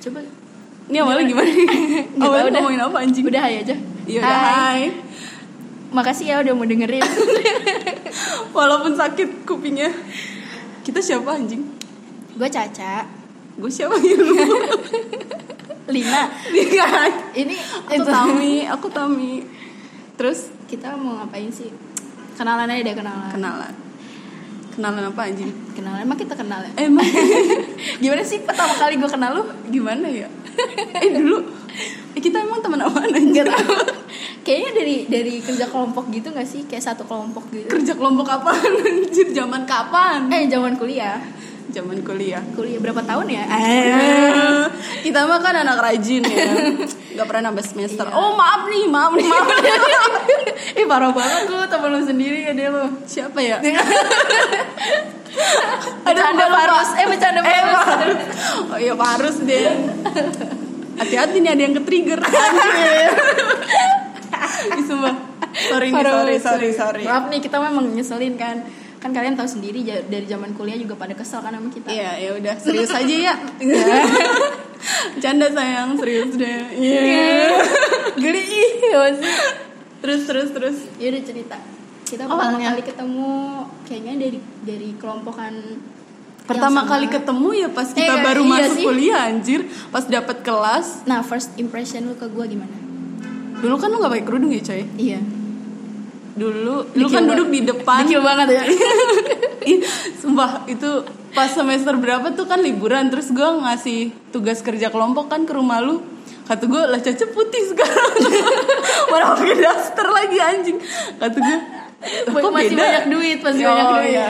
Coba Ini awalnya gimana? Nggak awalnya tahu dah. ngomongin apa anjing? udah hai aja. Iya udah hai. Makasih ya udah mau dengerin. Walaupun sakit kupingnya. Kita siapa anjing? gue Caca, Gue siapa ya lu? Lina. Iya. Ini Aku Tami, aku Tami. Terus kita mau ngapain sih? Kenalan aja deh kenalan. kenalan. Kenalan apa anjing? Kenalan emang kita kenal ya? Eh, emang Gimana sih pertama kali gue kenal lu? gimana ya? Eh dulu eh, kita emang teman apaan anjing? Gak tau. Kayaknya dari dari kerja kelompok gitu gak sih? Kayak satu kelompok gitu. Kerja kelompok apaan anjir? Zaman kapan? Eh zaman kuliah. Zaman kuliah. Kuliah berapa tahun ya? Eh, kita mah kan anak rajin ya nggak pernah nambah semester Iya. oh maaf nih maaf nih maaf Ih parah banget lu temen lu sendiri ya dia lu. siapa ya lupa, lupa. Farus. Eh bercanda eh. Farus. oh iya Farus deh hati-hati nih ada yang ke trigger sumpah sorry nih sorry sorry sorry Maaf nih kita memang nyeselin kan. Kan kalian tahu sendiri dari zaman kuliah juga pada kesel kan sama kita. Iya, ya udah serius aja ya. Canda sayang, serius deh. Iya. Geli ih, apa sih? Terus terus terus. Ya udah cerita. Kita pertama Awalnya. kali ketemu kayaknya dari dari kelompokan Pertama kali ketemu ya pas kita Eh, baru iya masuk sih. kuliah anjir, pas dapat kelas. Nah, first impression lu ke gua gimana? Dulu kan lu gak pakai kerudung ya, coy? Iya. Dulu lu Dikil kan banget. duduk di depan. Dikil banget ya. Sumpah itu pas semester berapa tuh kan liburan terus gue ngasih tugas kerja kelompok kan ke rumah lu kata gue lah caca putih sekarang mana pakai daster lagi anjing kata gue "Kok masih beda?" banyak duit, masih Oh, banyak duit. iya.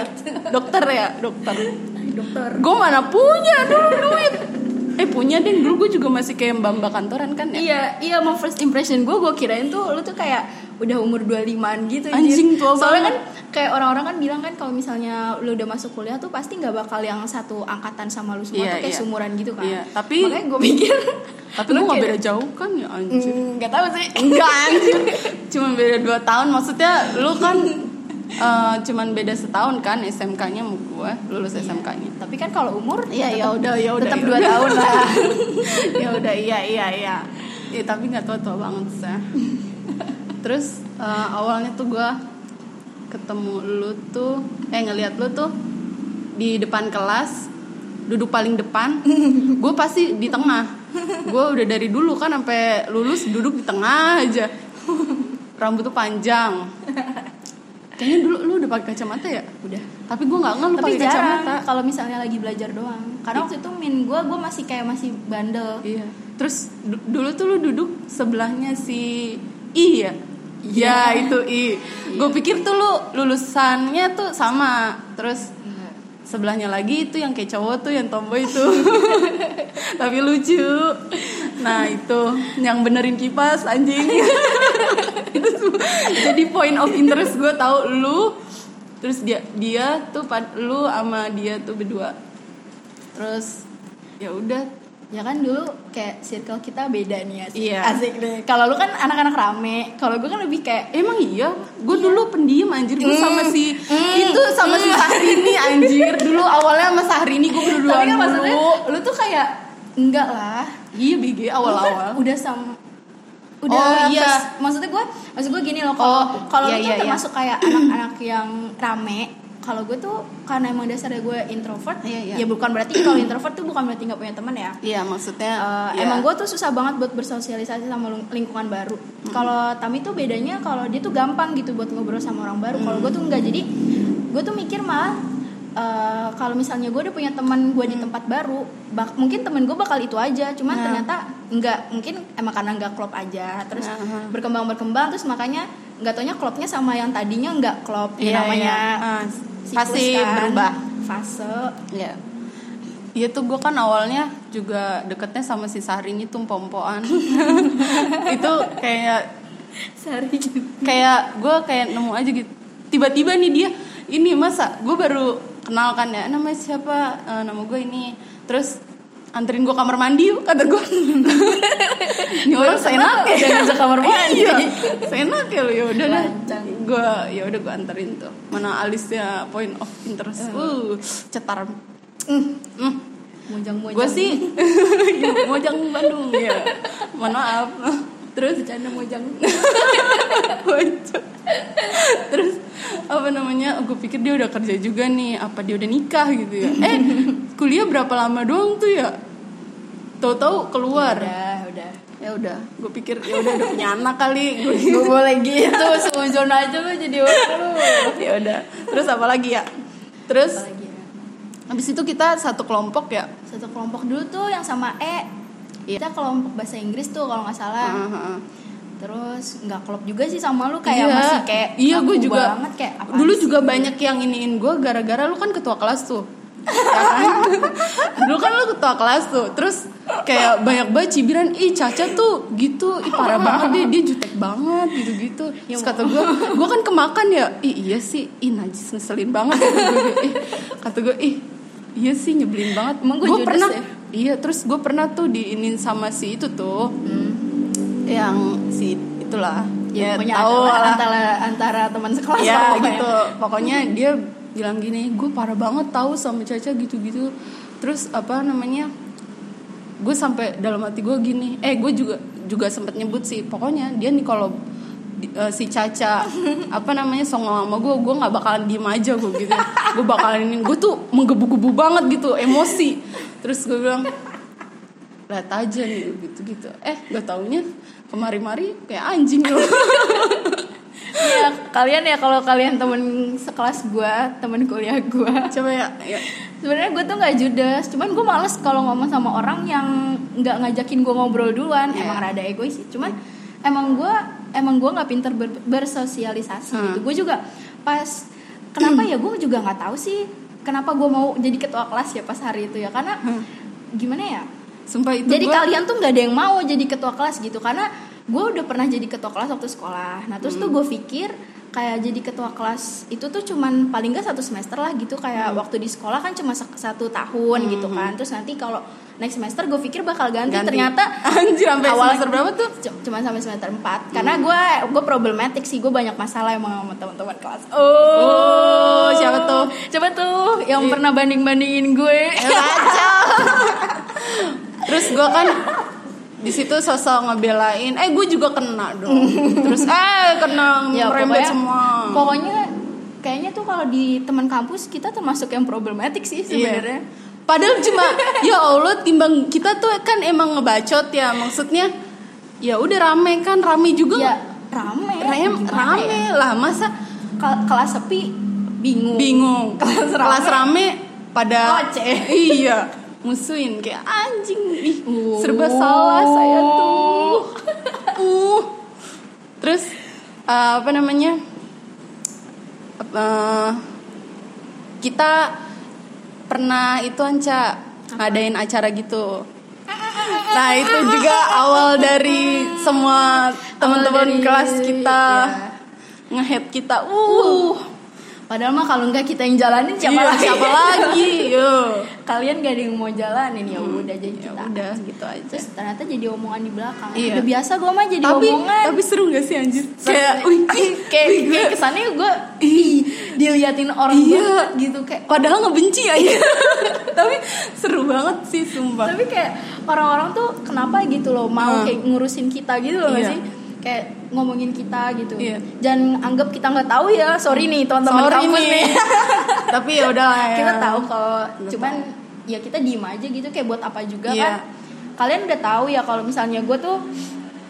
dokter ya dokter Dokter. gue mana punya dulu duit eh punya deh dulu gue juga masih kayak mbak mbak kantoran kan ya Iya, iya mau first impression gue gue kirain tuh lu tuh kayak udah umur 25-an gitu Anjing, tua Soalnya banget. kan kayak orang-orang kan bilang kan kalau misalnya lu udah masuk kuliah tuh pasti nggak bakal yang satu angkatan sama lu semua Iya, tuh kayak iya. seumuran gitu kan. Iya, tapi- makanya gue pikir tapi lu gak kayak- beda jauh kan ya anjir Hmm, nggak tahu sih. Enggak anjir Cuma beda 2 tahun Maksudnya lu kan eh, Cuman beda setahun kan SMK-nya sama gue Lulus SMK-nya Tapi kan kalau umur Iya ya tetap- udah ya udah tetap ya dua udah. tahun lah. ya udah iya iya iya. Ya tapi nggak tua tua banget sih. Terus eh, awalnya tuh gue ketemu lu tuh eh ngelihat lu tuh di depan kelas duduk paling depan gue pasti di tengah. Gue udah dari dulu kan sampai lulus duduk di tengah aja. Rambut tuh panjang kayaknya dulu lu udah pakai kacamata ya Udah. tapi gue nggak nggak lu Tapi pakai jarang kacamata kalau misalnya lagi belajar doang. Karena waktu itu min gue gue masih kayak masih bandel. Iya. Terus du- dulu tuh lu duduk sebelahnya si I ya? Iya itu I. Gue pikir tuh lu lulusannya tuh sama. Terus sebelahnya lagi itu yang kayak cowok tuh yang tomboy itu. Tapi lucu. Nah itu yang benerin kipas anjing. Jadi point of interest gue tahu lu. Terus dia dia tuh lu sama dia tuh berdua. Terus ya udah Ya kan dulu kayak circle kita beda nih asik. Iya. Asik deh. Kalau lu kan anak-anak rame, kalau gue kan lebih kayak Emang iya, gue dulu pendiam anjir gue Mm. sama si Mm. itu sama si Sahrini anjir dulu awalnya sama Sahrini gue berdua tapi kan dulu. maksudnya lu tuh kayak enggak lah. Iya BG Lu kan awal-awal. udah sama udah Oh, iya. pas- maksudnya gue maksud gue gini loh kalau Oh, kalau iya, lu tuh iya, iya. termasuk kayak anak-anak yang rame kalau gue tuh karena emang dasarnya gue introvert Iya, iya. ya bukan berarti kalau introvert tuh bukan berarti nggak punya teman ya Iya maksudnya Eh, iya. emang gue tuh susah banget buat bersosialisasi sama ling- lingkungan baru. Kalau Tami tuh bedanya kalau dia tuh gampang gitu buat ngobrol sama orang baru. Kalau gue tuh enggak. Jadi gue tuh mikir malah eh, kalau misalnya gue udah punya teman gue di tempat baru, bak mungkin temen gue bakal itu aja. Cuman Nah. ternyata enggak. Mungkin emang karena enggak klop aja. Terus Nah. berkembang berkembang terus makanya nggak taunya klopnya sama yang tadinya enggak klop. Ya, namanya iya. Ah, siklus pasti kan. berubah. Fase. Iya. Iya tuh gue kan awalnya juga deketnya sama si Sahrini tuh pompoan. itu kayak Sorry. kayak gue kayak nemu aja gitu tiba-tiba nih dia ini masa gue baru kenal kan ya namanya siapa Eh, nama gue ini terus anterin gue kamar mandi yuk kata gue ini orang seenak ya. Udah ngajak kamar mandi. iya. Seenak ya lo ya udah dah Lancang. gue ya udah gue anterin tuh. Mana alisnya point of interest. Uh cetar. Hmm. Hmm. Mojang-mojang. gue sih mojang Bandung. Ya mohon maaf. Terus? Bercanda mojang. Terus apa namanya gue pikir dia udah kerja juga nih. Apa dia udah nikah gitu ya? Eh kuliah berapa lama doang tuh ya tahu-tahu keluar Udah, udah. ya udah gue pikir ya udah udah punya anak kali gue boleh gitu, seujon aja lu jadi orang lu. ya udah terus apa lagi ya terus ya. habis itu kita satu kelompok ya Satu kelompok dulu tuh yang sama E. Iya. Kita kelompok bahasa Inggris tuh kalau nggak salah. Heeh. Terus nggak klop juga sih sama lu kayak Iya. masih kayak iya gue juga banget kayak dulu sih? juga banyak yang iniin gue gara-gara lu kan ketua kelas tuh ya kan? dulu kan lu ketua kelas tuh terus kayak banyak banget cibiran ih Caca tuh gitu ih parah banget deh dia jutek banget gitu gitu terus kata gue gue kan kemakan ya? Ih iya sih. Ih najis ngeselin banget. Kata gue ih kata gue ih iya sih nyebelin banget. Emang gue pernah ya? iya terus gue pernah tuh diinin sama si itu tuh. Yang si itulah Ya, ya, tahu antara, antara antara teman sekelas ya gitu. Pokoknya dia bilang gini gue parah banget tahu sama Caca gitu-gitu. Terus apa namanya gue sampai dalam hati gue gini. Eh gue juga juga sempet nyebut sih pokoknya dia nih kalau eh, si Caca apa namanya songong sama gue gue nggak bakalan diem aja gue gitu. Gue bakalan ini gue tuh menggebu-gebu banget gitu emosi. Terus gue bilang lihat aja nih gitu gitu eh gak taunya kemari-mari kayak anjing loh kalian ya kalau kalian temen sekelas gua temen kuliah gua coba ya, ya. sebenarnya gue tuh nggak judes cuman gue males kalau ngomong sama orang yang nggak ngajakin gue ngobrol duluan Iya. emang rada egois sih cuman emang gue emang gue nggak pinter ber- bersosialisasi Hmm. gitu gue juga pas kenapa ya gue juga nggak tahu sih kenapa gue mau jadi ketua kelas ya pas hari itu ya karena gimana ya Sumpah itu jadi gua- kalian tuh nggak ada yang mau jadi ketua kelas gitu karena gue udah pernah jadi ketua kelas waktu sekolah nah terus tuh Hmm. gue pikir kayak jadi ketua kelas itu tuh cuman paling nggak satu semester lah gitu. Kayak Hmm. waktu di sekolah kan cuma satu tahun gitu kan. Terus nanti kalau next semester gue pikir bakal ganti, Ganti. ternyata Anjir, sampai awal semester berapa tuh? Cuma sampai semester 4 Karena gue gue problematik sih. Gue banyak masalah emang sama teman-teman kelas. Oh, siapa tuh? Coba tuh Yang pernah banding-bandingin gue? Terus gue kan di situ sosok ngebelain, eh gue juga kena dong. Terus eh kena ya merembet pokoknya, semua. Pokoknya Kayaknya tuh kalau di teman kampus Kita termasuk yang problematik sih sebenarnya Iya. Padahal cuma ya Allah timbang kita tuh kan emang ngebacot ya maksudnya ya udah rame kan rame juga Ya rame rame, rame ya? lah masa Ke- Kelas sepi Bingung bingung Kelas rame. kelas rame pada Oceh. iya musuhin kayak anjing ih Oh. serba salah saya tuh. Uh. Terus eh, apa namanya Eh, kita pernah itu anca ngadain acara gitu. Nah itu juga awal dari semua teman-teman kelas kita ya. ngehead kita. Uh. Uh, padahal mah kalau nggak kita yang jalanin siapa Iya, lagi? siapa lagi yo Kalian gak ada yang mau jalanin ya udah jadi ya kita. udah gitu aja Terus ternyata jadi omongan di belakang. Iya. Udah biasa gue mah jadi tapi omongan. tapi seru gak sih anjir kayak kayak wih, kayak, kayak kesannya gue ih diliatin orang Iya. banget gitu kayak padahal ngebenci aja tapi seru banget sih sumpah tapi kayak orang-orang tuh kenapa gitu loh mau Hmm. kayak ngurusin kita gitu loh Iya. sih kayak ngomongin kita gitu Iya. jangan anggap kita nggak tahu ya sorry nih teman-teman kampus nih. nih tapi ya udah ya kita tahu kalau cuman ya kita diem aja gitu kayak buat apa juga Iya. kan kalian udah tahu ya kalau misalnya gue tuh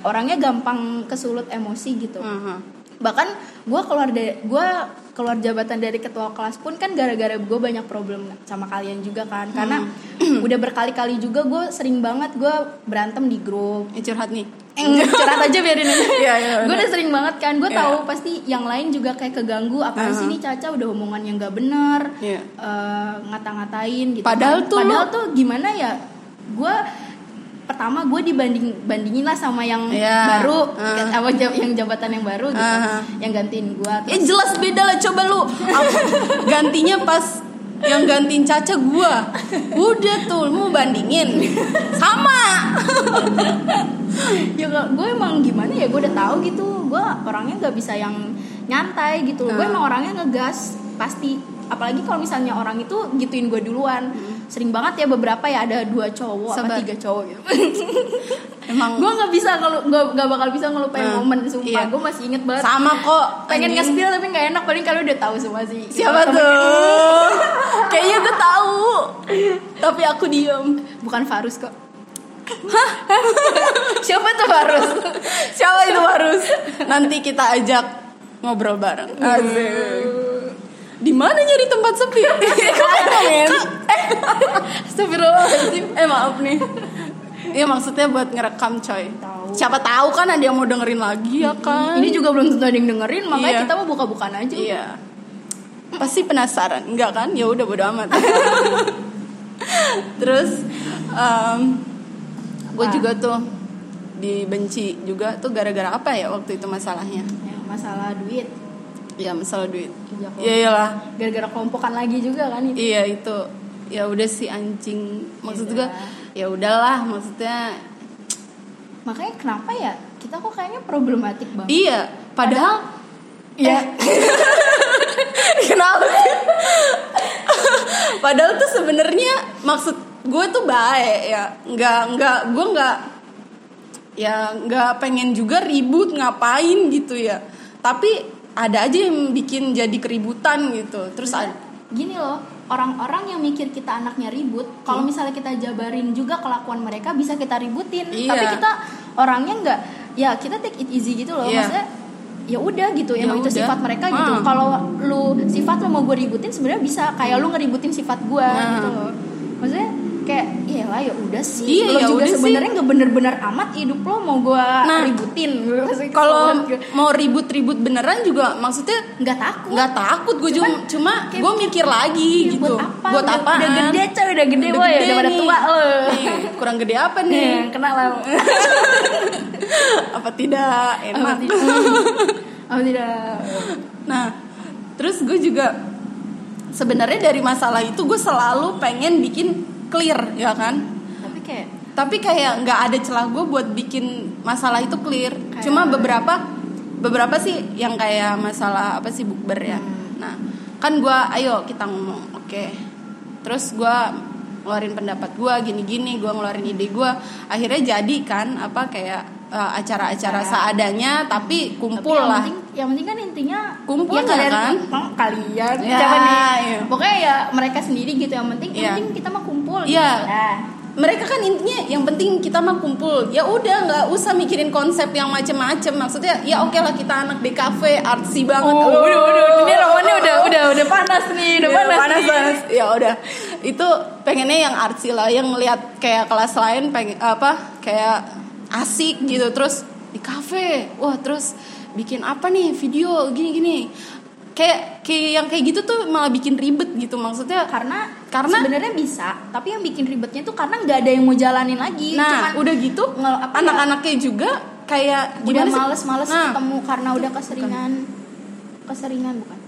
orangnya gampang kesulut emosi gitu Mhm. Bahkan gue keluar dari gue keluar jabatan dari ketua kelas pun kan gara-gara gue banyak problem sama kalian juga kan karena Hmm. udah berkali-kali juga gue sering banget gue berantem di grup Eh, curhat nih eh, curhat aja biarin aja Iya, iya, gue udah sering banget kan gue Iya. tahu pasti yang lain juga kayak keganggu apa sih Uh-huh. nih Caca udah omongan yang gak bener Iya. eh, ngata-ngatain gitu Padahal kan. tuh padahal tuh gimana ya gue pertama gue dibanding bandingin lah sama yang Iya. baru Uh. apa jab- yang jabatan yang baru gitu. Uh-huh. yang gantiin gue ya jelas beda lah coba lu. Gantinya pas yang gantiin Caca gua. Udah tuh mau bandingin? Sama. Ya gue emang gimana ya gue udah tahu gitu. Gue orangnya nggak bisa yang nyantai gitu. Gue Hmm. emang orangnya ngegas pasti. Apalagi kalau misalnya orang itu gituin gue duluan sering banget ya beberapa ya ada dua cowok Sabar. apa tiga cowok gitu. Emang gue nggak bisa kalau nggak nggak bakal bisa ngelupain Hmm, momen sumpah. iya. gue masih inget banget. Sama kok pengen nge-spill tapi nggak enak paling kalian udah tahu semua sih. Siapa Temen- tuh? Kayaknya gue tahu. Tapi aku diem. Bukan Farus kok. Siapa tuh Farus? Siapa itu harus nanti kita ajak ngobrol bareng. Asik. Di mana nyari tempat sepi? Kok- Astagfirullahaladzim. eh maaf nih. Iya maksudnya buat ngerekam coy. Tahu. Siapa tahu kan ada yang mau dengerin lagi ya kan? Ini juga belum tentu ada yang dengerin makanya Iya. kita mau buka-bukaan aja. Iya. Pasti penasaran. Enggak kan? Ya udah bodo amat. Terus Gue Apa? juga tuh Dibenci juga tuh gara-gara apa ya waktu itu masalahnya? Ya, masalah duit Ya masalah duit Iya. Iya iyalah gara-gara kelompokan lagi juga kan itu Iya itu ya udah sih anjing maksud Iya. gue ya udahlah maksudnya makanya kenapa ya kita kok kayaknya problematik banget iya padahal ya Kenapa? Padahal tuh sebenarnya maksud gue tuh baik ya, nggak nggak gue nggak ya nggak pengen juga ribut ngapain gitu ya. Tapi ada aja yang bikin jadi keributan gitu. Terus ada, gini loh orang-orang yang mikir kita anaknya ribut kalau misalnya kita jabarin juga kelakuan mereka bisa kita ributin Iya. tapi kita orangnya nggak ya kita take it easy gitu loh Iya. maksudnya ya udah gitu Ya emang itu udah. sifat mereka gitu Hmm. kalau lu sifat lo mau gue ributin sebenarnya bisa kayak lu ngeributin sifat gue Nah. gitu loh maksudnya kayak iya lah ya udah sih. Iya, lo ya juga sebenarnya nggak bener-bener amat hidup lo mau gue Nah, ributin. Kalau mau ribut-ribut beneran juga maksudnya nggak takut. nggak takut gue cuma kayak gue mikir lagi Iya, gitu. buat apa? Buat udah, apaan? udah gede coy udah gede Udah woy gede udah pada tua lo. Nih, kurang gede apa nih? Nih kena lah apa tidak? Apa enak. tidak? Apa tidak? Nah, terus gue juga sebenarnya dari masalah itu gue selalu pengen bikin clear, ya kan? tapi kayak Tapi kayak nggak ada celah gue buat bikin masalah itu clear. Kayak- Cuma beberapa beberapa sih yang kayak masalah apa sih bukber ya. Hmm. Nah, kan gue ayo kita ngomong, oke. Terus gue ngeluarin pendapat gue gini-gini, gue ngeluarin ide gue. Akhirnya jadi kan apa kayak eh, acara-acara Nah. seadanya tapi kumpul tapi lah. Yang penting kan intinya Kumpulnya ya kalian kan? Oh, kalian Ya, siapa nih iya. pokoknya ya mereka sendiri gitu yang penting yang penting kita mah kumpul Iya. gitu. Nah, mereka kan intinya yang penting kita mah kumpul ya udah nggak usah mikirin konsep yang macem-macem maksudnya ya oke lah kita anak DKV artsy banget Oh, udah, udah, ini romannya udah, udah, udah panas nih, udah Iya, panas, panas, nih. panas. ya udah itu pengennya yang artsy lah yang ngelihat kayak kelas lain pengen apa kayak asik gitu terus di kafe wah terus bikin apa nih video gini-gini kayak kayak yang kayak gitu tuh malah bikin ribet gitu maksudnya Karena, Karena- sebenarnya bisa, tapi yang bikin ribetnya tuh karena nggak ada yang mau jalanin lagi. Nah, Cuman udah gitu ya, anak-anaknya juga kayak udah gimana males-males Nah, ketemu karena udah keseringan, keseringan bukan?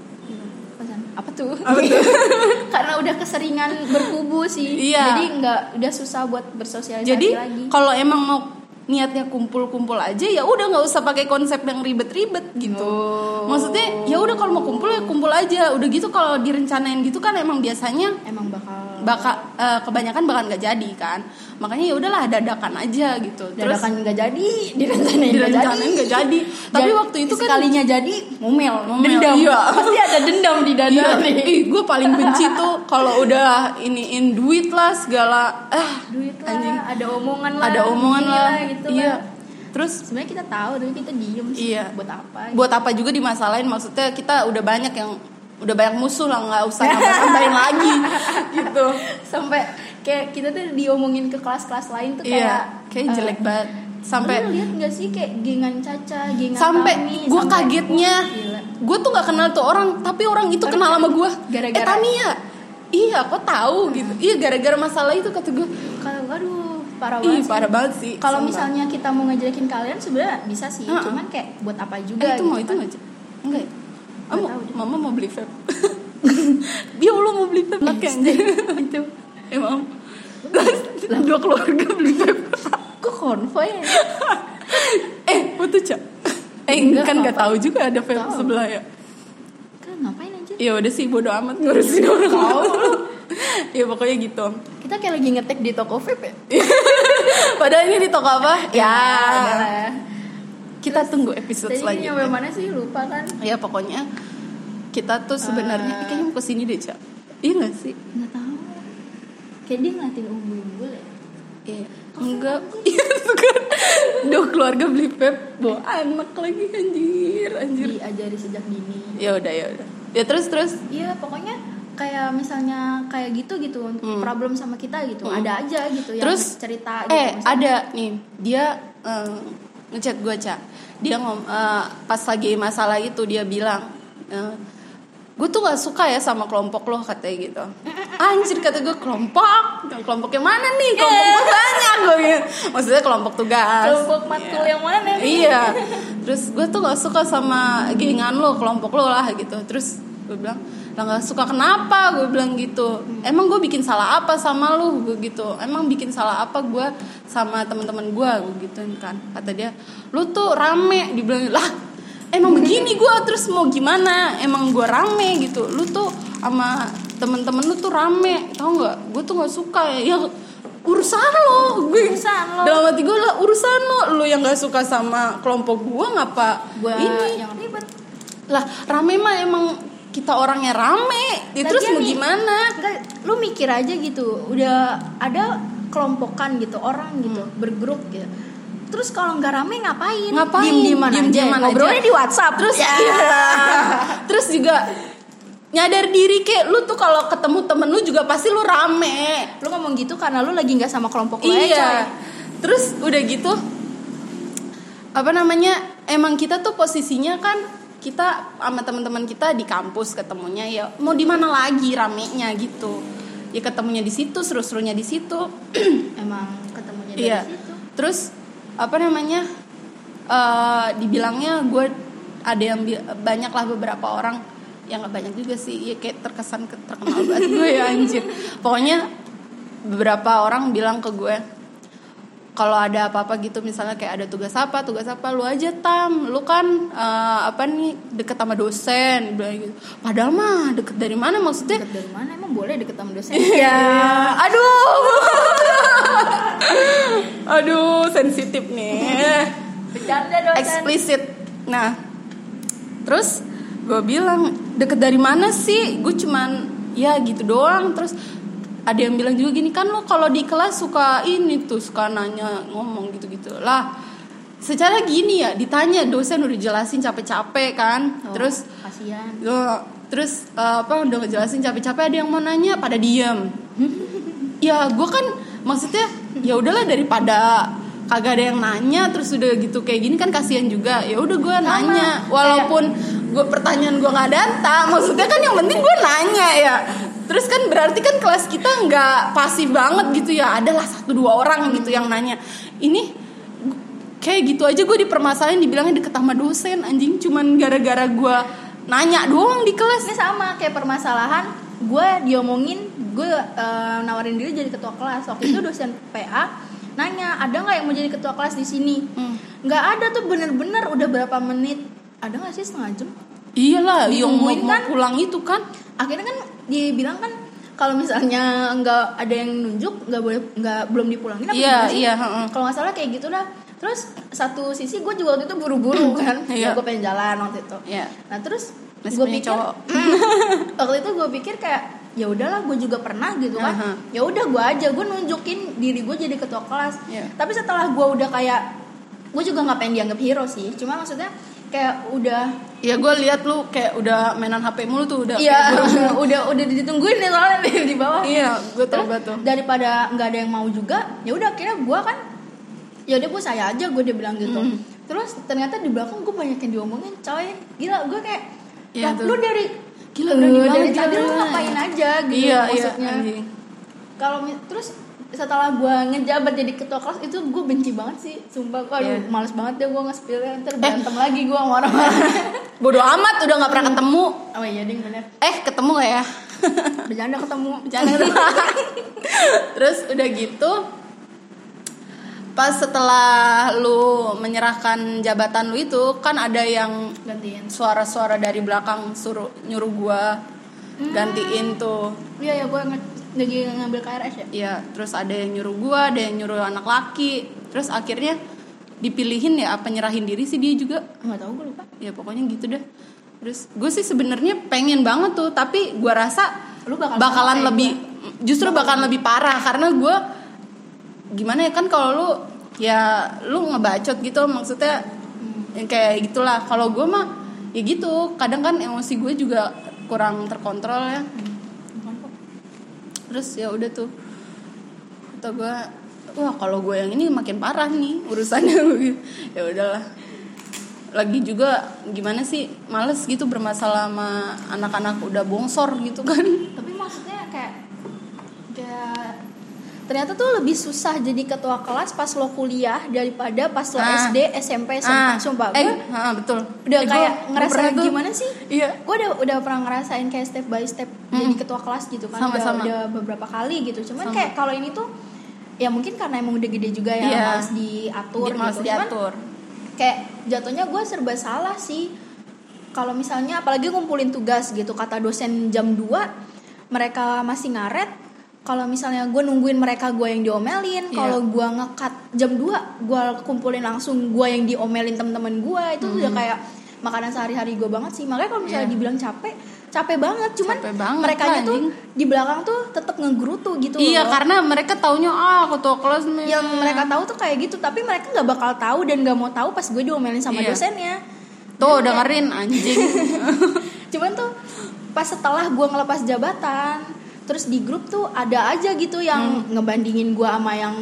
Apa tuh? Apa tuh? karena udah keseringan berkubu sih. Iya. Jadi nggak udah susah buat bersosialisasi Jadi lagi. kalau emang mau niatnya kumpul-kumpul aja ya udah nggak usah pakai konsep yang ribet-ribet gitu. Oh. Maksudnya ya udah kalau mau kumpul ya kumpul aja. Udah gitu kalau direncanain gitu kan emang biasanya Emang bakal bakal eh, kebanyakan bakal nggak jadi kan. Makanya ya udahlah dadakan aja gitu. Terus dadakan nggak jadi, direncanain nggak jadi. jadi. Tapi Ja- waktu itu kan sekalinya jadi ngomel, Ngomel, dendam. iya. Pasti ada dendam di dada Iya, nih. gue paling benci tuh kalau udah iniin duit lah segala ah Duit lah, Anjing. ada omongan lah, ada omongan gini lah, gitu iya. lah. Terus Sebenarnya kita tahu, tapi kita diem sih. Iya. Buat apa? buat apa juga dimasalahin maksudnya kita udah banyak yang udah banyak musuh lah nggak usah nambah-nambahin lagi gitu. Sampai kayak kita tuh diomongin ke kelas-kelas lain tuh kayak iya kayak eh, jelek banget. Sampai lihat nggak sih kayak gengan Caca, gengan sampai gue kagetnya. Gue tuh nggak kenal tuh orang tapi orang itu kenal sama gue gara-gara- eh Tania iya kok tahu gitu. Iya gara-gara masalah itu kata gue Kalau aduh, parah ih banget. sih. parah banget sih Kalau misalnya kita mau ngejelekin kalian sebenarnya bisa sih, Heeh. cuman kayak buat apa eh, juga itu mau gitu itu kan. enggak. ya? Ah, mau- mama mau beli vape. Dia lu mau beli vape. Lah kayaknya itu. Emang dua keluarga beli vape. Kok konvoy ya? eh foto cak. Eh Enggak, kan nggak tahu juga ada vape sebelah ya. Kan ngapain aja? Ya udah sih bodo amat ngurusin orang Tahu. ya pokoknya gitu. Kita kayak lagi ngetek di toko vape ya? Padahal ini di toko apa? Ya adalah. Kita tunggu episode Tadi selanjutnya mana sih lupa kan ya pokoknya kita tuh sebenarnya Ah. kayaknya mau ke sini deh cak iya gak sih nggak tahu kayak dia ngeliatin umbul-umbul ya Iya. Enggak. Iya tuh kan. Duh keluarga beli pep bawa anak lagi anjir, anjir. diajari sejak dini Ya udah ya udah. Ya terus terus. Iya pokoknya kayak misalnya kayak gitu gitu Hmm. problem sama kita gitu Hmm. ada aja gitu yang Terus, cerita gitu Eh, ada nih. Dia eh, ngechat gue, Cak. Dia ngom eh, pas lagi masalah itu dia bilang gue tuh gak suka ya sama kelompok lo katanya gitu. Anjir kata gue kelompok? Kelompok yang mana nih? Kelompok gue banyak gue gitu. maksudnya kelompok tugas. Kelompok matkul Iya. yang mana nih? Iya. Terus gue tuh gak suka sama gengan lo kelompok lo lah gitu. Terus gue bilang lah gak suka kenapa? Gue bilang gitu. Emang gue bikin salah apa sama lu? Gue gitu. Emang bikin salah apa gue sama teman-teman gue gue gitu kan. Kata dia lu tuh rame. Dibilang lah emang begini gue terus mau gimana? Emang gue rame gitu. Lu tuh sama temen-temen lu tuh rame. Tau nggak? Gue tuh nggak suka ya. Urusan lo. Gue Urusan lo. dalam hati gue lah urusan lo. Lu yang nggak suka sama kelompok gue ngapa gua ini? yang ribet. Lah rame mah emang kita orangnya rame. Ya, terus mau nih, gimana? Enggak, lu mikir aja gitu. Udah ada kelompokan gitu orang gitu bergrup gitu. Terus kalau nggak rame ngapain? Hmm. Ngapain? diem dieman aja. aja. ngobrolnya di WhatsApp. Terus ya. iya. terus juga nyadar diri kayak lu tuh kalau ketemu temen lu juga pasti lu rame. Lu ngomong gitu karena lu lagi nggak sama kelompok lu aja iya. terus udah gitu apa namanya emang kita tuh posisinya kan kita sama teman-teman kita di kampus ketemunya ya mau di mana lagi ramenya? gitu. Ya ketemunya di situ seru-serunya di situ. Emang ketemunya dari iya. situ? Terus apa namanya eh dibilangnya gue ada yang banyak lah beberapa orang. Yang nggak banyak juga sih. Ya kayak terkesan ke- terkenal banget gue ya anjir. Pokoknya beberapa orang bilang ke gue kalau ada apa-apa gitu misalnya kayak ada tugas apa tugas apa lu aja tam. Lu kan eh, apa nih deket sama dosen bilang gitu. Padahal mah deket dari mana maksudnya? Deket dari mana? Emang boleh deket sama dosen? Iya, aduh, aduh, sensitif nih, bercanda dosen. Eksplisit. Nah, terus gue bilang deket dari mana sih? Gue cuman ya gitu doang. Terus ada yang bilang juga gini kan lo kalau di kelas suka ini tuh suka nanya ngomong gitu-gitu. Lah. Secara gini ya ditanya dosen udah jelasin capek-capek kan. Oh, Terus kasihan. Yo, terus eh, apa udah ngejelasin capek-capek ada yang mau nanya pada diem. Ya gue kan maksudnya ya udahlah daripada kagak ada yang nanya terus udah gitu kayak gini kan kasihan juga. Ya udah gue nanya. Walaupun gue pertanyaan gue nggak data maksudnya kan yang penting gue nanya ya terus kan berarti kan kelas kita nggak pasif banget gitu ya. Adalah satu dua orang gitu yang nanya. Ini kayak gitu aja gue dipermasalahin dibilangnya deket sama dosen anjing. Cuman gara-gara gue nanya doang di kelas. Ini sama kayak permasalahan gue diomongin gue eh, nawarin diri jadi ketua kelas. Waktu itu dosen PA nanya ada nggak yang mau jadi ketua kelas di sini? Hmm. nggak ada tuh bener-bener udah berapa menit. Ada nggak sih setengah jam iyalah yang mau, Ditungguin mau kan? pulang itu kan akhirnya kan dibilang kan kalau misalnya nggak ada yang nunjuk nggak boleh nggak belum dipulangin apa Iya, sih? iya, heeh. kalau nggak salah kayak gitu dah terus satu sisi gue juga waktu itu buru-buru kan Iya. ya gue pengen jalan waktu itu Iya. nah terus gue pikir cowok. waktu itu gue pikir kayak ya udahlah gue juga pernah gitu kan Aha. ya udah gue aja gue nunjukin diri gue jadi ketua kelas Iya. tapi setelah gue udah kayak gue juga nggak pengen dianggap hero sih cuma maksudnya kayak udah ya gue lihat lu kayak udah mainan hp mulu tuh udah Iya, udah udah ditungguin nih soalnya di, di bawah. Iya, gue tau banget tuh. Daripada nggak ada yang mau juga, ya udah akhirnya gue kan ya udah gue saya aja gue dia bilang gitu. Mm. Terus ternyata di belakang gue banyak yang diomongin, coy. Gila, gue kayak Iya "Lah, tuh. lu dari Gila, berani dari tadi lu ngapain aja gitu iya iya maksudnya. anjing. Kalau terus setelah gue ngejabat jadi ketua kelas itu gue benci banget sih sumpah. Gue aduh Iya. males banget deh gue nge-spill ntar berantem lagi gue sama orang-orang bodoh amat udah nggak pernah ketemu. Oh iya ding bener. Eh ketemu gak ya? Bercanda ketemu. Jangan. Terus udah gitu pas setelah lu menyerahkan jabatan lu itu kan ada yang gantiin. suara-suara dari belakang suruh nyuruh gua gantiin tuh. Iya ya gue lagi ngambil KRS ya Iya, terus ada yang nyuruh gua, ada yang nyuruh anak laki. Terus akhirnya dipilihin ya apa nyerahin diri sih dia juga. nggak tahu gue lupa Ya pokoknya gitu deh. Terus gue sih sebenarnya pengen banget tuh, tapi gua rasa Lu bakal bakalan lebih justru bakalan lebih parah karena gua gimana ya kan kalau lu ya lu ngebacot gitu maksudnya yang kayak gitulah. Kalau gua mah ya gitu, kadang kan emosi gue juga kurang terkontrol ya. Kok. Terus ya udah tuh. Kata gue wah kalau gue yang ini makin parah nih urusannya. Ya udahlah. Lagi juga gimana sih males gitu bermasalah sama anak-anak udah bongsor gitu kan. Tapi maksudnya kayak ya ternyata tuh lebih susah jadi ketua kelas pas lo kuliah daripada pas lo Ah. SD SMP SMP sumpah eh gue ah, betul. udah Eh, gua- kayak gua ngerasa tuh- gimana sih? Iya. Gue udah udah pernah ngerasain kayak step by step jadi ketua kelas gitu kan. Udah, Sama-sama. udah beberapa kali gitu. Cuman Sama. kayak kalau ini tuh ya mungkin karena emang udah gede juga ya Iya. harus diatur Di- males gitu. Cuman diatur. kayak jatuhnya gue serba salah sih. Kalau misalnya apalagi ngumpulin tugas gitu kata dosen jam 2 mereka masih ngaret kalau misalnya gue nungguin mereka gue yang diomelin Iya. kalau gue ngekat jam 2 gue kumpulin langsung gue yang diomelin temen-temen gue itu tuh udah kayak makanan sehari-hari gue banget sih. Makanya kalau misalnya Iya. dibilang capek capek banget. Cuman Capek banget mereka lah, tuh di belakang tuh tetap ngegerutu gitu iya loh. karena mereka taunya ah ketua kelas nih. Yang mereka tahu tuh kayak gitu tapi mereka nggak bakal tahu dan nggak mau tahu pas gue diomelin sama Iya. dosennya. Tuh dengerin anjing. Cuman tuh pas setelah gue ngelepas jabatan terus di grup tuh ada aja gitu yang Hmm. ngebandingin gue sama yang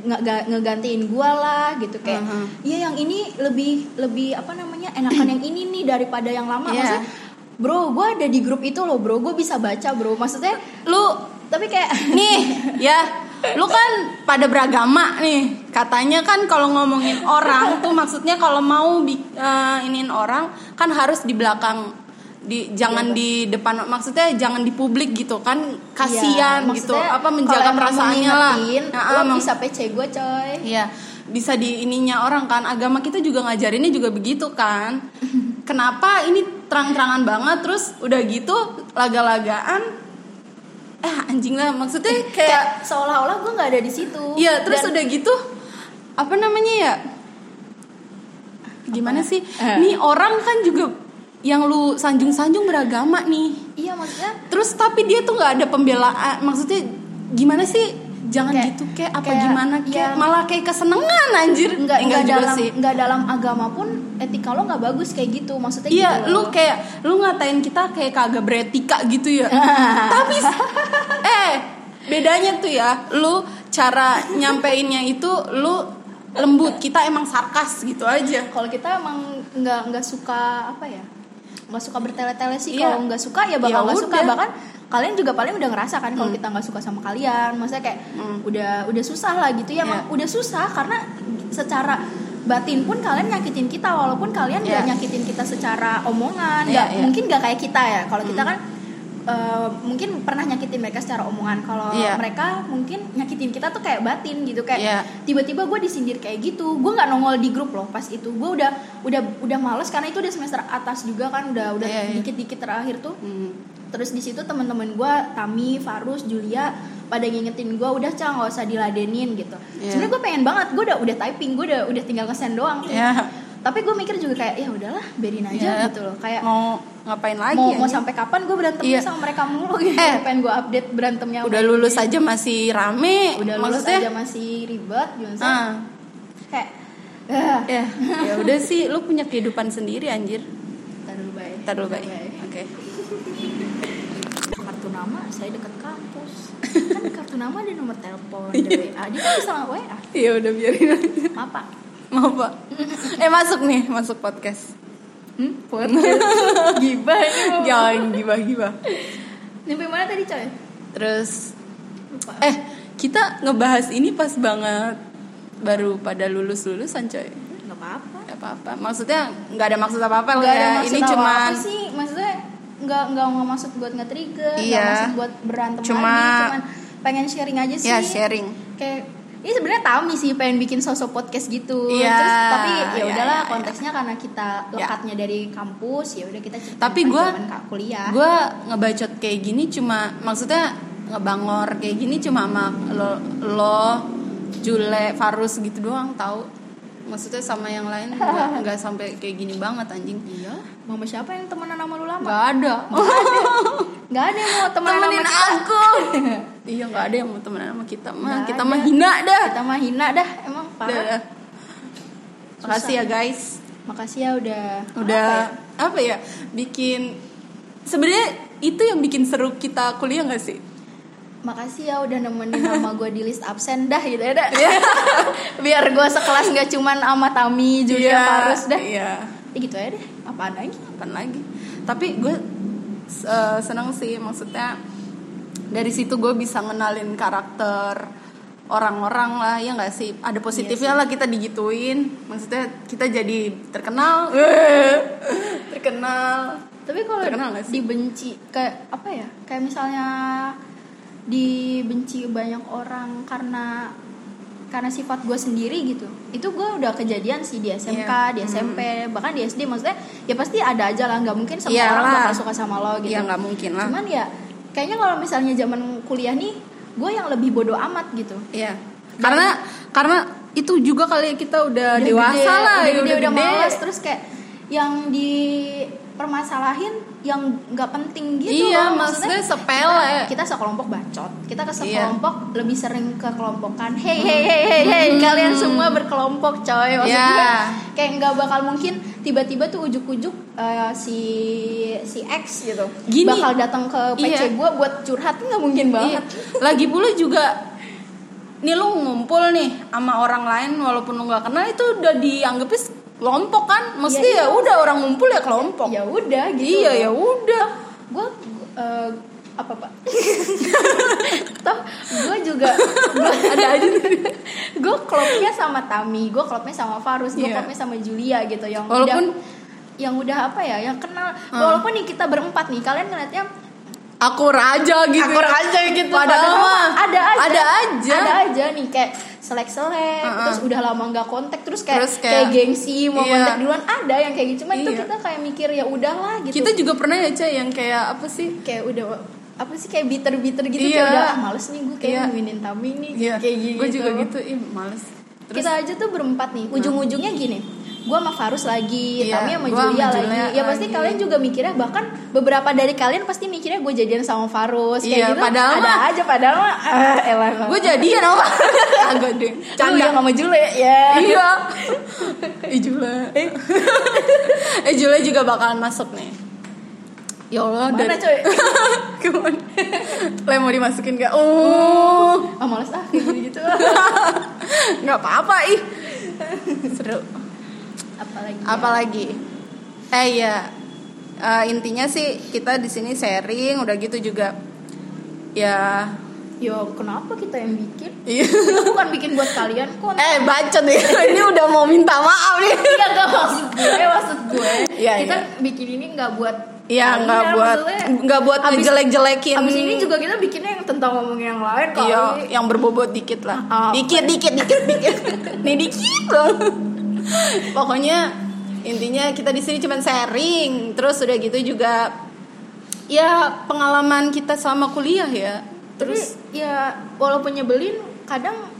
nge- ga- ngegantiin gue lah gitu kayak Mhm. iya yang ini lebih lebih apa namanya enakan yang ini nih daripada yang lama Iya. maksudnya bro gue ada di grup itu loh bro gue bisa baca bro maksudnya lu tapi kayak nih ya lu kan pada beragama nih katanya kan kalau ngomongin orang tuh maksudnya kalau mau eh, iniin orang kan harus di belakang di jangan Iya, di depan maksudnya jangan di publik gitu kan kasihan gitu maksudnya apa menjaga perasaannya lah Nah, lo bisa PC gue coy Iya, bisa di ininya orang kan. Agama kita juga ngajarinnya juga begitu kan. Kenapa ini terang-terangan banget terus udah gitu laga-lagaan eh anjing lah maksudnya kayak kayak seolah-olah gue nggak ada di situ Iya, terus Dan- udah gitu apa namanya ya? Gimana Apa? sih? Eh. Nih orang kan juga yang lu sanjung-sanjung beragama nih. iya maksudnya Terus tapi dia tuh nggak ada pembelaan, maksudnya gimana sih? Jangan Kayak- gitu kayak apa kayak gimana kayak yang- malah kayak kesenengan anjir. nggak nggak juga dalam sih. nggak dalam agama pun etika lo nggak bagus kayak gitu maksudnya Iya, gitu lu kayak lu ngatain kita kayak kagak beretika gitu ya. Tapi eh bedanya tuh ya, lu cara nyampeinnya itu lu lembut, kita emang sarkas gitu aja. kalau kita emang nggak nggak suka apa ya nggak suka bertele-tele sih Iya. kalau nggak suka ya bakal Ya nggak suka udah. bahkan kalian juga paling udah ngerasa kan kalau kita nggak suka sama kalian maksudnya kayak Hmm. udah udah susah lah gitu ya emang Iya. udah susah karena secara batin pun kalian nyakitin kita walaupun kalian nggak Iya. nyakitin kita secara omongan Iya, nggak iya. mungkin nggak kayak kita ya kalau kita kan eh, mungkin pernah nyakitin mereka secara omongan. Kalau Iya. mereka mungkin nyakitin kita tuh kayak batin gitu. Kayak Iya. tiba-tiba gue disindir kayak gitu. Gue nggak nongol di grup loh pas itu. Gue udah udah udah males karena itu udah semester atas juga kan. Udah udah Iya, iya. dikit-dikit terakhir tuh. Hmm. terus di situ teman-teman gue Tami Farus Julia pada ngingetin gue udah cang nggak usah diladenin gitu. Iya. sebenarnya gue pengen banget. Gue udah udah typing. Gue udah udah tinggal ngesen doang Ya, tapi gue mikir juga kayak ya udahlah biarin aja ya. gitu loh kayak mau ngapain lagi mau mau anjing? sampai kapan gue berantem Iya. sama mereka mulu gitu Eh. pengen gue update berantemnya udah lulus aja masih rame. udah lulus Maksudnya, aja masih ribet sih ah, kayak ah, ya, ya udah sih lu punya kehidupan sendiri anjir. Ntar dulu baik Ntar dulu baik. Oke. kartu nama saya dekat kampus kan kartu nama ada nomor telepon ada WA dia kan bisa WA Ya udah biarin aja. maaf pak Mau pak? eh masuk nih, masuk podcast. hmm? podcast gibah Jangan gibah-gibah. nyampe mana tadi coy Terus lupa eh kita ngebahas ini pas banget baru pada lulus lulusan coy. nggak apa-apa Gak apa-apa. Maksudnya nggak ada maksud apa-apa lah nggak ya. Ini apa cuman sih maksudnya nggak nggak nggak maksud buat nge-trigger nggak Iya. maksud buat berantem Cuma- lagi cuman pengen sharing aja sih ya sharing. kayak ini sebenarnya Tami sih pengen bikin sosok podcast gitu Iya, terus tapi ya iya, udahlah iya, iya. konteksnya karena kita lekatnya dari kampus ya udah kita Tapi ka- kuliah Gue ngebacot kayak gini cuma maksudnya ngebangor kayak gini cuma sama lo, lo Jule, Farus gitu doang tahu. Maksudnya sama yang lain nggak sampai kayak gini banget anjing. iya mama siapa yang temenan sama lu lama Nggak ada. nggak ada yang mau temenan sama Temenin kita aku. iya nggak ada yang mau temenan sama kita mah. Kita mah hina dah. kita mah hina dah emang parah dah. Makasih ya guys. makasih ya udah Udah apa ya? apa ya? Bikin sebenarnya itu yang bikin seru kita kuliah nggak sih? makasih ya udah nemenin nama gue di list absen dah gitu ya dah Iya. biar gue sekelas nggak cuman sama Tami Julia Farus dah Iya. ya gitu aja deh apaan lagi Kapan lagi? Tapi gue uh, senang sih maksudnya dari situ gue bisa ngenalin karakter orang-orang lah ya nggak sih? Ada positifnya lah kita digituin. Maksudnya kita jadi terkenal. Terkenal. Tapi kalau Terkenal sih? dibenci kayak apa ya? Kayak misalnya dibenci banyak orang karena karena sifat gue sendiri gitu. Itu gue udah kejadian sih di SMK Iya. di SMP bahkan di SD maksudnya ya pasti ada aja lah nggak mungkin semua Iyalah. orang bakal suka sama lo gitu. Ya nggak mungkin lah. Cuman ya kayaknya kalau misalnya zaman kuliah nih gue yang lebih bodoh amat gitu Iya. Karena karena itu juga kali kita udah, Udah dewasa gede, lah, udah, ya gede, udah gede. malas terus kayak yang dipermasalahin yang nggak penting gitu Iya, loh. maksudnya sepele. kita, kita sekelompok bacot kita ke Iya. sekelompok lebih sering ke kelompokan hey hey hey hey hey kalian semua berkelompok coy maksudnya Hmm. Iya. kayak nggak bakal mungkin tiba-tiba tuh ujuk-ujuk eh, si si X gitu Gini. bakal datang ke PC Iya. gue buat curhat nggak mungkin banget Iya. Lagi pula juga nih lu ngumpul nih sama orang lain walaupun lu nggak kenal itu udah dianggapnya kelompok kan? Mesti Iya, iya. ya udah orang ngumpul ya kelompok. Ya udah gitu iya ya udah. Gue apa pak? Toh gue juga gua, ada aja. gue klubnya sama Tami gue klubnya sama Farus gue Iya. klubnya sama Julia gitu yang Walaupun- udah yang udah apa ya yang kenal. Walaupun nih kita berempat nih kalian ngeliatnya akur aja gitu akur aja gitu padahal mah ada aja. ada aja. Ada aja nih kayak selek selek Uh-uh. terus udah lama nggak kontak terus kayak Terus kayak, kayak- gengsi mau iya. kontak duluan ada yang kayak gitu cuma itu Iya. kita kayak mikir ya udahlah gitu kita juga pernah ya Cah yang kayak apa sih kayak udah apa sih kayak bitter bitter gitu Iya. kayak udah ah, males nih gue kayak Iya. ngomongin Tami nih Iya, kayak gitu gue juga gitu ih males terus kita aja tuh berempat nih ujung-ujungnya gini gue sama Farus lagi Iya, Tami sama sama Julia lagi. Julia. Ya pasti lagi. kalian juga mikirnya bahkan beberapa dari kalian pasti mikirnya gue jadian sama Farus. Kayak Iya, gitu padahal ada mah- aja padahal mah ah, elah gue jadian apa agak deh. Canda yang sama Jule ya. Iya. Eh Jula eh. Jula juga bakalan masuk nih. Ya Allah mana dari coy? Ke mana? Le mau dimasukin gak? Oh, ah males ah gitu. Nggak apa-apa ih. Seru. Apalagi ya? Apalagi? Eh ya, Eh, intinya sih kita di sini sharing, udah gitu juga. Ya, ya kenapa kita yang bikin iya. bukan bikin buat kalian kok Eh bacot nih, ini udah mau minta maaf nih. Iya gak maksud gue, maksud gue Iya, Kita iya. bikin ini gak buat Iya, nggak buat nggak buat ngejelek-jelekin. Abis ini juga kita bikinnya yang tentang ngomongin yang lain kali Iya, yang berbobot dikit lah. Apa? Dikit, dikit, dikit, dikit. Nih dikit dong. Pokoknya intinya kita di sini cuma sharing. Terus udah gitu juga ya pengalaman kita selama kuliah ya. Terus Terus ya walaupun nyebelin kadang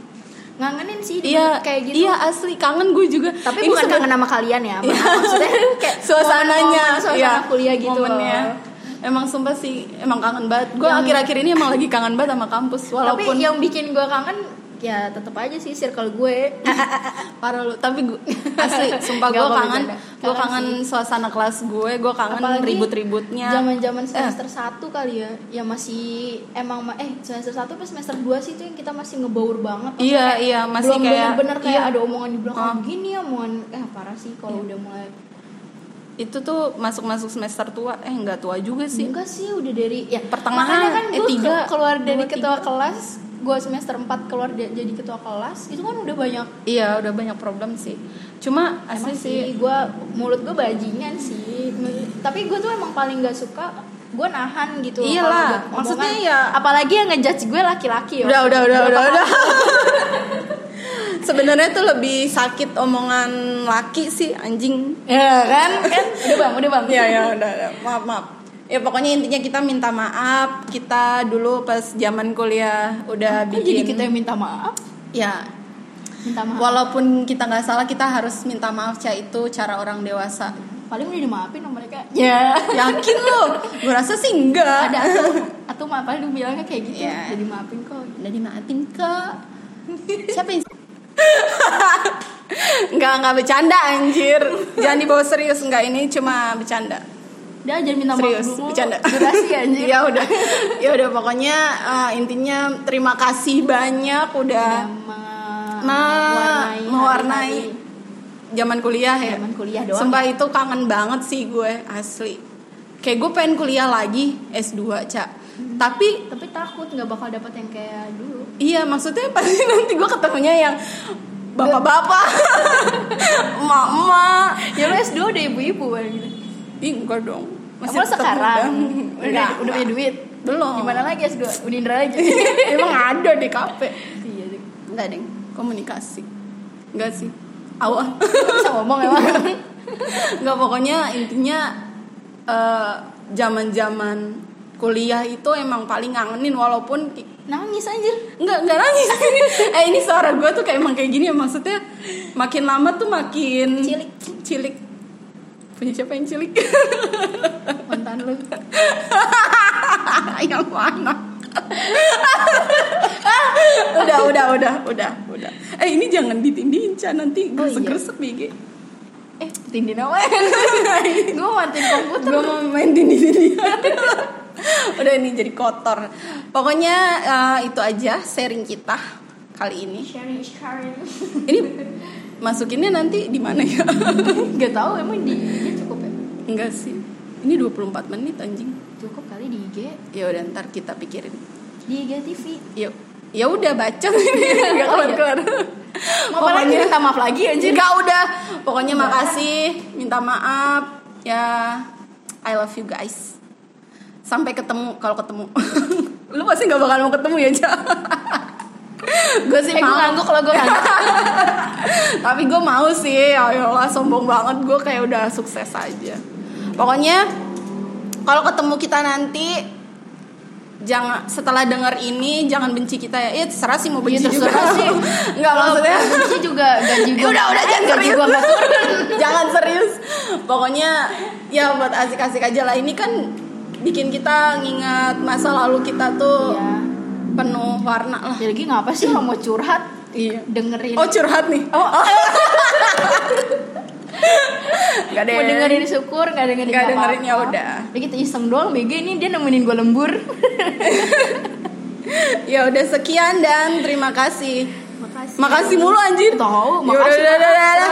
ngangenin sih iya kayak gitu Iya asli kangen gue juga. Tapi Ini bukan kangen sama kalian ya Maksudnya kayak suasananya, momen-momen Suasana iya, kuliah gitu momennya. loh. Emang sumpah sih, emang kangen banget. Gue akhir-akhir ini emang lagi kangen banget sama kampus. Walaupun Tapi yang bikin gue kangen Ya tetap aja sih circle gue. Parah lu tapi gue asli sumpah gue kangen gue Kangen suasana kelas gue gue kangen Apalagi ribut-ributnya. Zaman-zaman semester 1 kali ya Yang masih Emang ma- Eh semester 1 apa semester 2 sih itu yang kita masih ngebaur banget. Iya, kayak iya, masih belum kayak- bener-bener kayak iya. ada omongan di belakang Ah. Gini ya omongan Eh parah sih kalau udah mulai. Itu tuh masuk-masuk semester tua. Eh nggak tua juga sih. Enggak sih udah dari ya Pertengahan, kan eh, tiga, keluar dari dua, ketua kelas gue semester 4 keluar jadi ketua kelas itu kan udah banyak iya udah banyak problem sih. Cuma asli sih sih. gue mulut gue bajingan sih. Tapi gue tuh emang paling gak suka gue nahan gitu Iyalah, maksudnya omongan. ya- apalagi yang ngejudge gue laki-laki ya. Udah udah udah udah udah. sebenarnya tuh lebih sakit omongan laki sih anjing. Ya kan? Kan? Udah bang udah bang. Ya ya udah, udah. maaf maaf ya pokoknya intinya kita minta maaf. Kita dulu pas zaman kuliah udah Kok bikin jadi kita yang minta maaf? Ya. Minta maaf. Walaupun kita nggak salah kita harus minta maaf cah itu cara orang dewasa. Paling udah dimaafin sama mereka. Ya. Yakin lo gue rasa sih enggak. Ada atau maaf paling lu bilangnya kayak gitu. Iya. jadi maafin kok. Udah dimaafin ke siapa yang Enggak, enggak bercanda anjir. Jangan dibawa serius. Enggak, ini cuma bercanda dia aja minta maaf Serius, dulu. Bercanda? Durasi anjir Ya udah. Ya udah pokoknya eh, intinya terima kasih banyak udah Nah, mewarnai mewarnai zaman kuliah ya. Zaman kuliah doang Sumpah itu kangen banget sih gue asli. Kayak gue pengen kuliah lagi S2 Cak Tapi tapi takut nggak bakal dapet yang kayak dulu. Iya maksudnya pasti nanti gue ketemunya yang bapak-bapak, emak-emak. ya lu S2 udah ibu-ibu gitu Ih enggak dong. Masih tetap sekarang muda. udah, udah punya duit Belum. gimana lagi S2 Unindra aja Emang ada di kafe. iya deh Enggak deng, komunikasi. Enggak sih. Awal. Bisa ngomong emang Enggak pokoknya intinya eh, zaman-zaman kuliah itu emang paling ngangenin walaupun nangis anjir Enggak, enggak nangis Eh ini suara gue tuh kayak emang kayak gini ya Maksudnya makin lama tuh makin Cilik. Cilik Punya siapa yang cilik? mantan lu yang mana? udah, udah, udah, udah, udah. Eh ini jangan ditindihin, Ca. Nanti Oh, iya. gresek-gresek BG. eh tindih apa gue mantin komputer Gue mau main tindih-tindihan. udah ini jadi kotor. Pokoknya eh, itu aja sharing kita kali ini. sharing is caring Ini masukinnya nanti di mana ya? Gak tahu emang di IG cukup ya Enggak sih. Ini 24 menit anjing. cukup kali di IG Ya udah ntar kita pikirin. di IG TV Yuk. Ya udah baca Enggak Oh, iya. keluar-keluar. mau apa lagi minta maaf lagi anjir Enggak udah. Pokoknya makasih, minta maaf. Ya I love you guys. Sampai ketemu kalau ketemu. Lu pasti nggak bakal mau ketemu ya, Ja. Gue sih eh mau. ngangguk kalau gue ngangguk Tapi gue mau sih. Ayolah sombong banget gue kayak udah sukses aja. Pokoknya kalau ketemu kita nanti jangan setelah denger ini jangan benci kita ya. Ya terserah sih mau benci Iya, juga. sih. Enggak maksudnya. benci juga gaji gue Ya udah udah jangan gaji serius. gue nggak turun jangan serius. Pokoknya ya buat asik-asik aja lah. Ini kan bikin kita ngingat masa lalu kita tuh Iya. Penuh warna lah. ya lagi ngapa sih lo mau curhat Iya. dengerin Oh curhat nih. Oh, Gak deh. mau dengerin syukur nggak dengerin Nggak nggak dengerin, ya apa-apa. udah. kita iseng doang BG ini dia nemenin gue lembur Ya udah sekian dan terima kasih. makasih Makasih mulu anjir. Tahu, Ya makasih. udah, udah,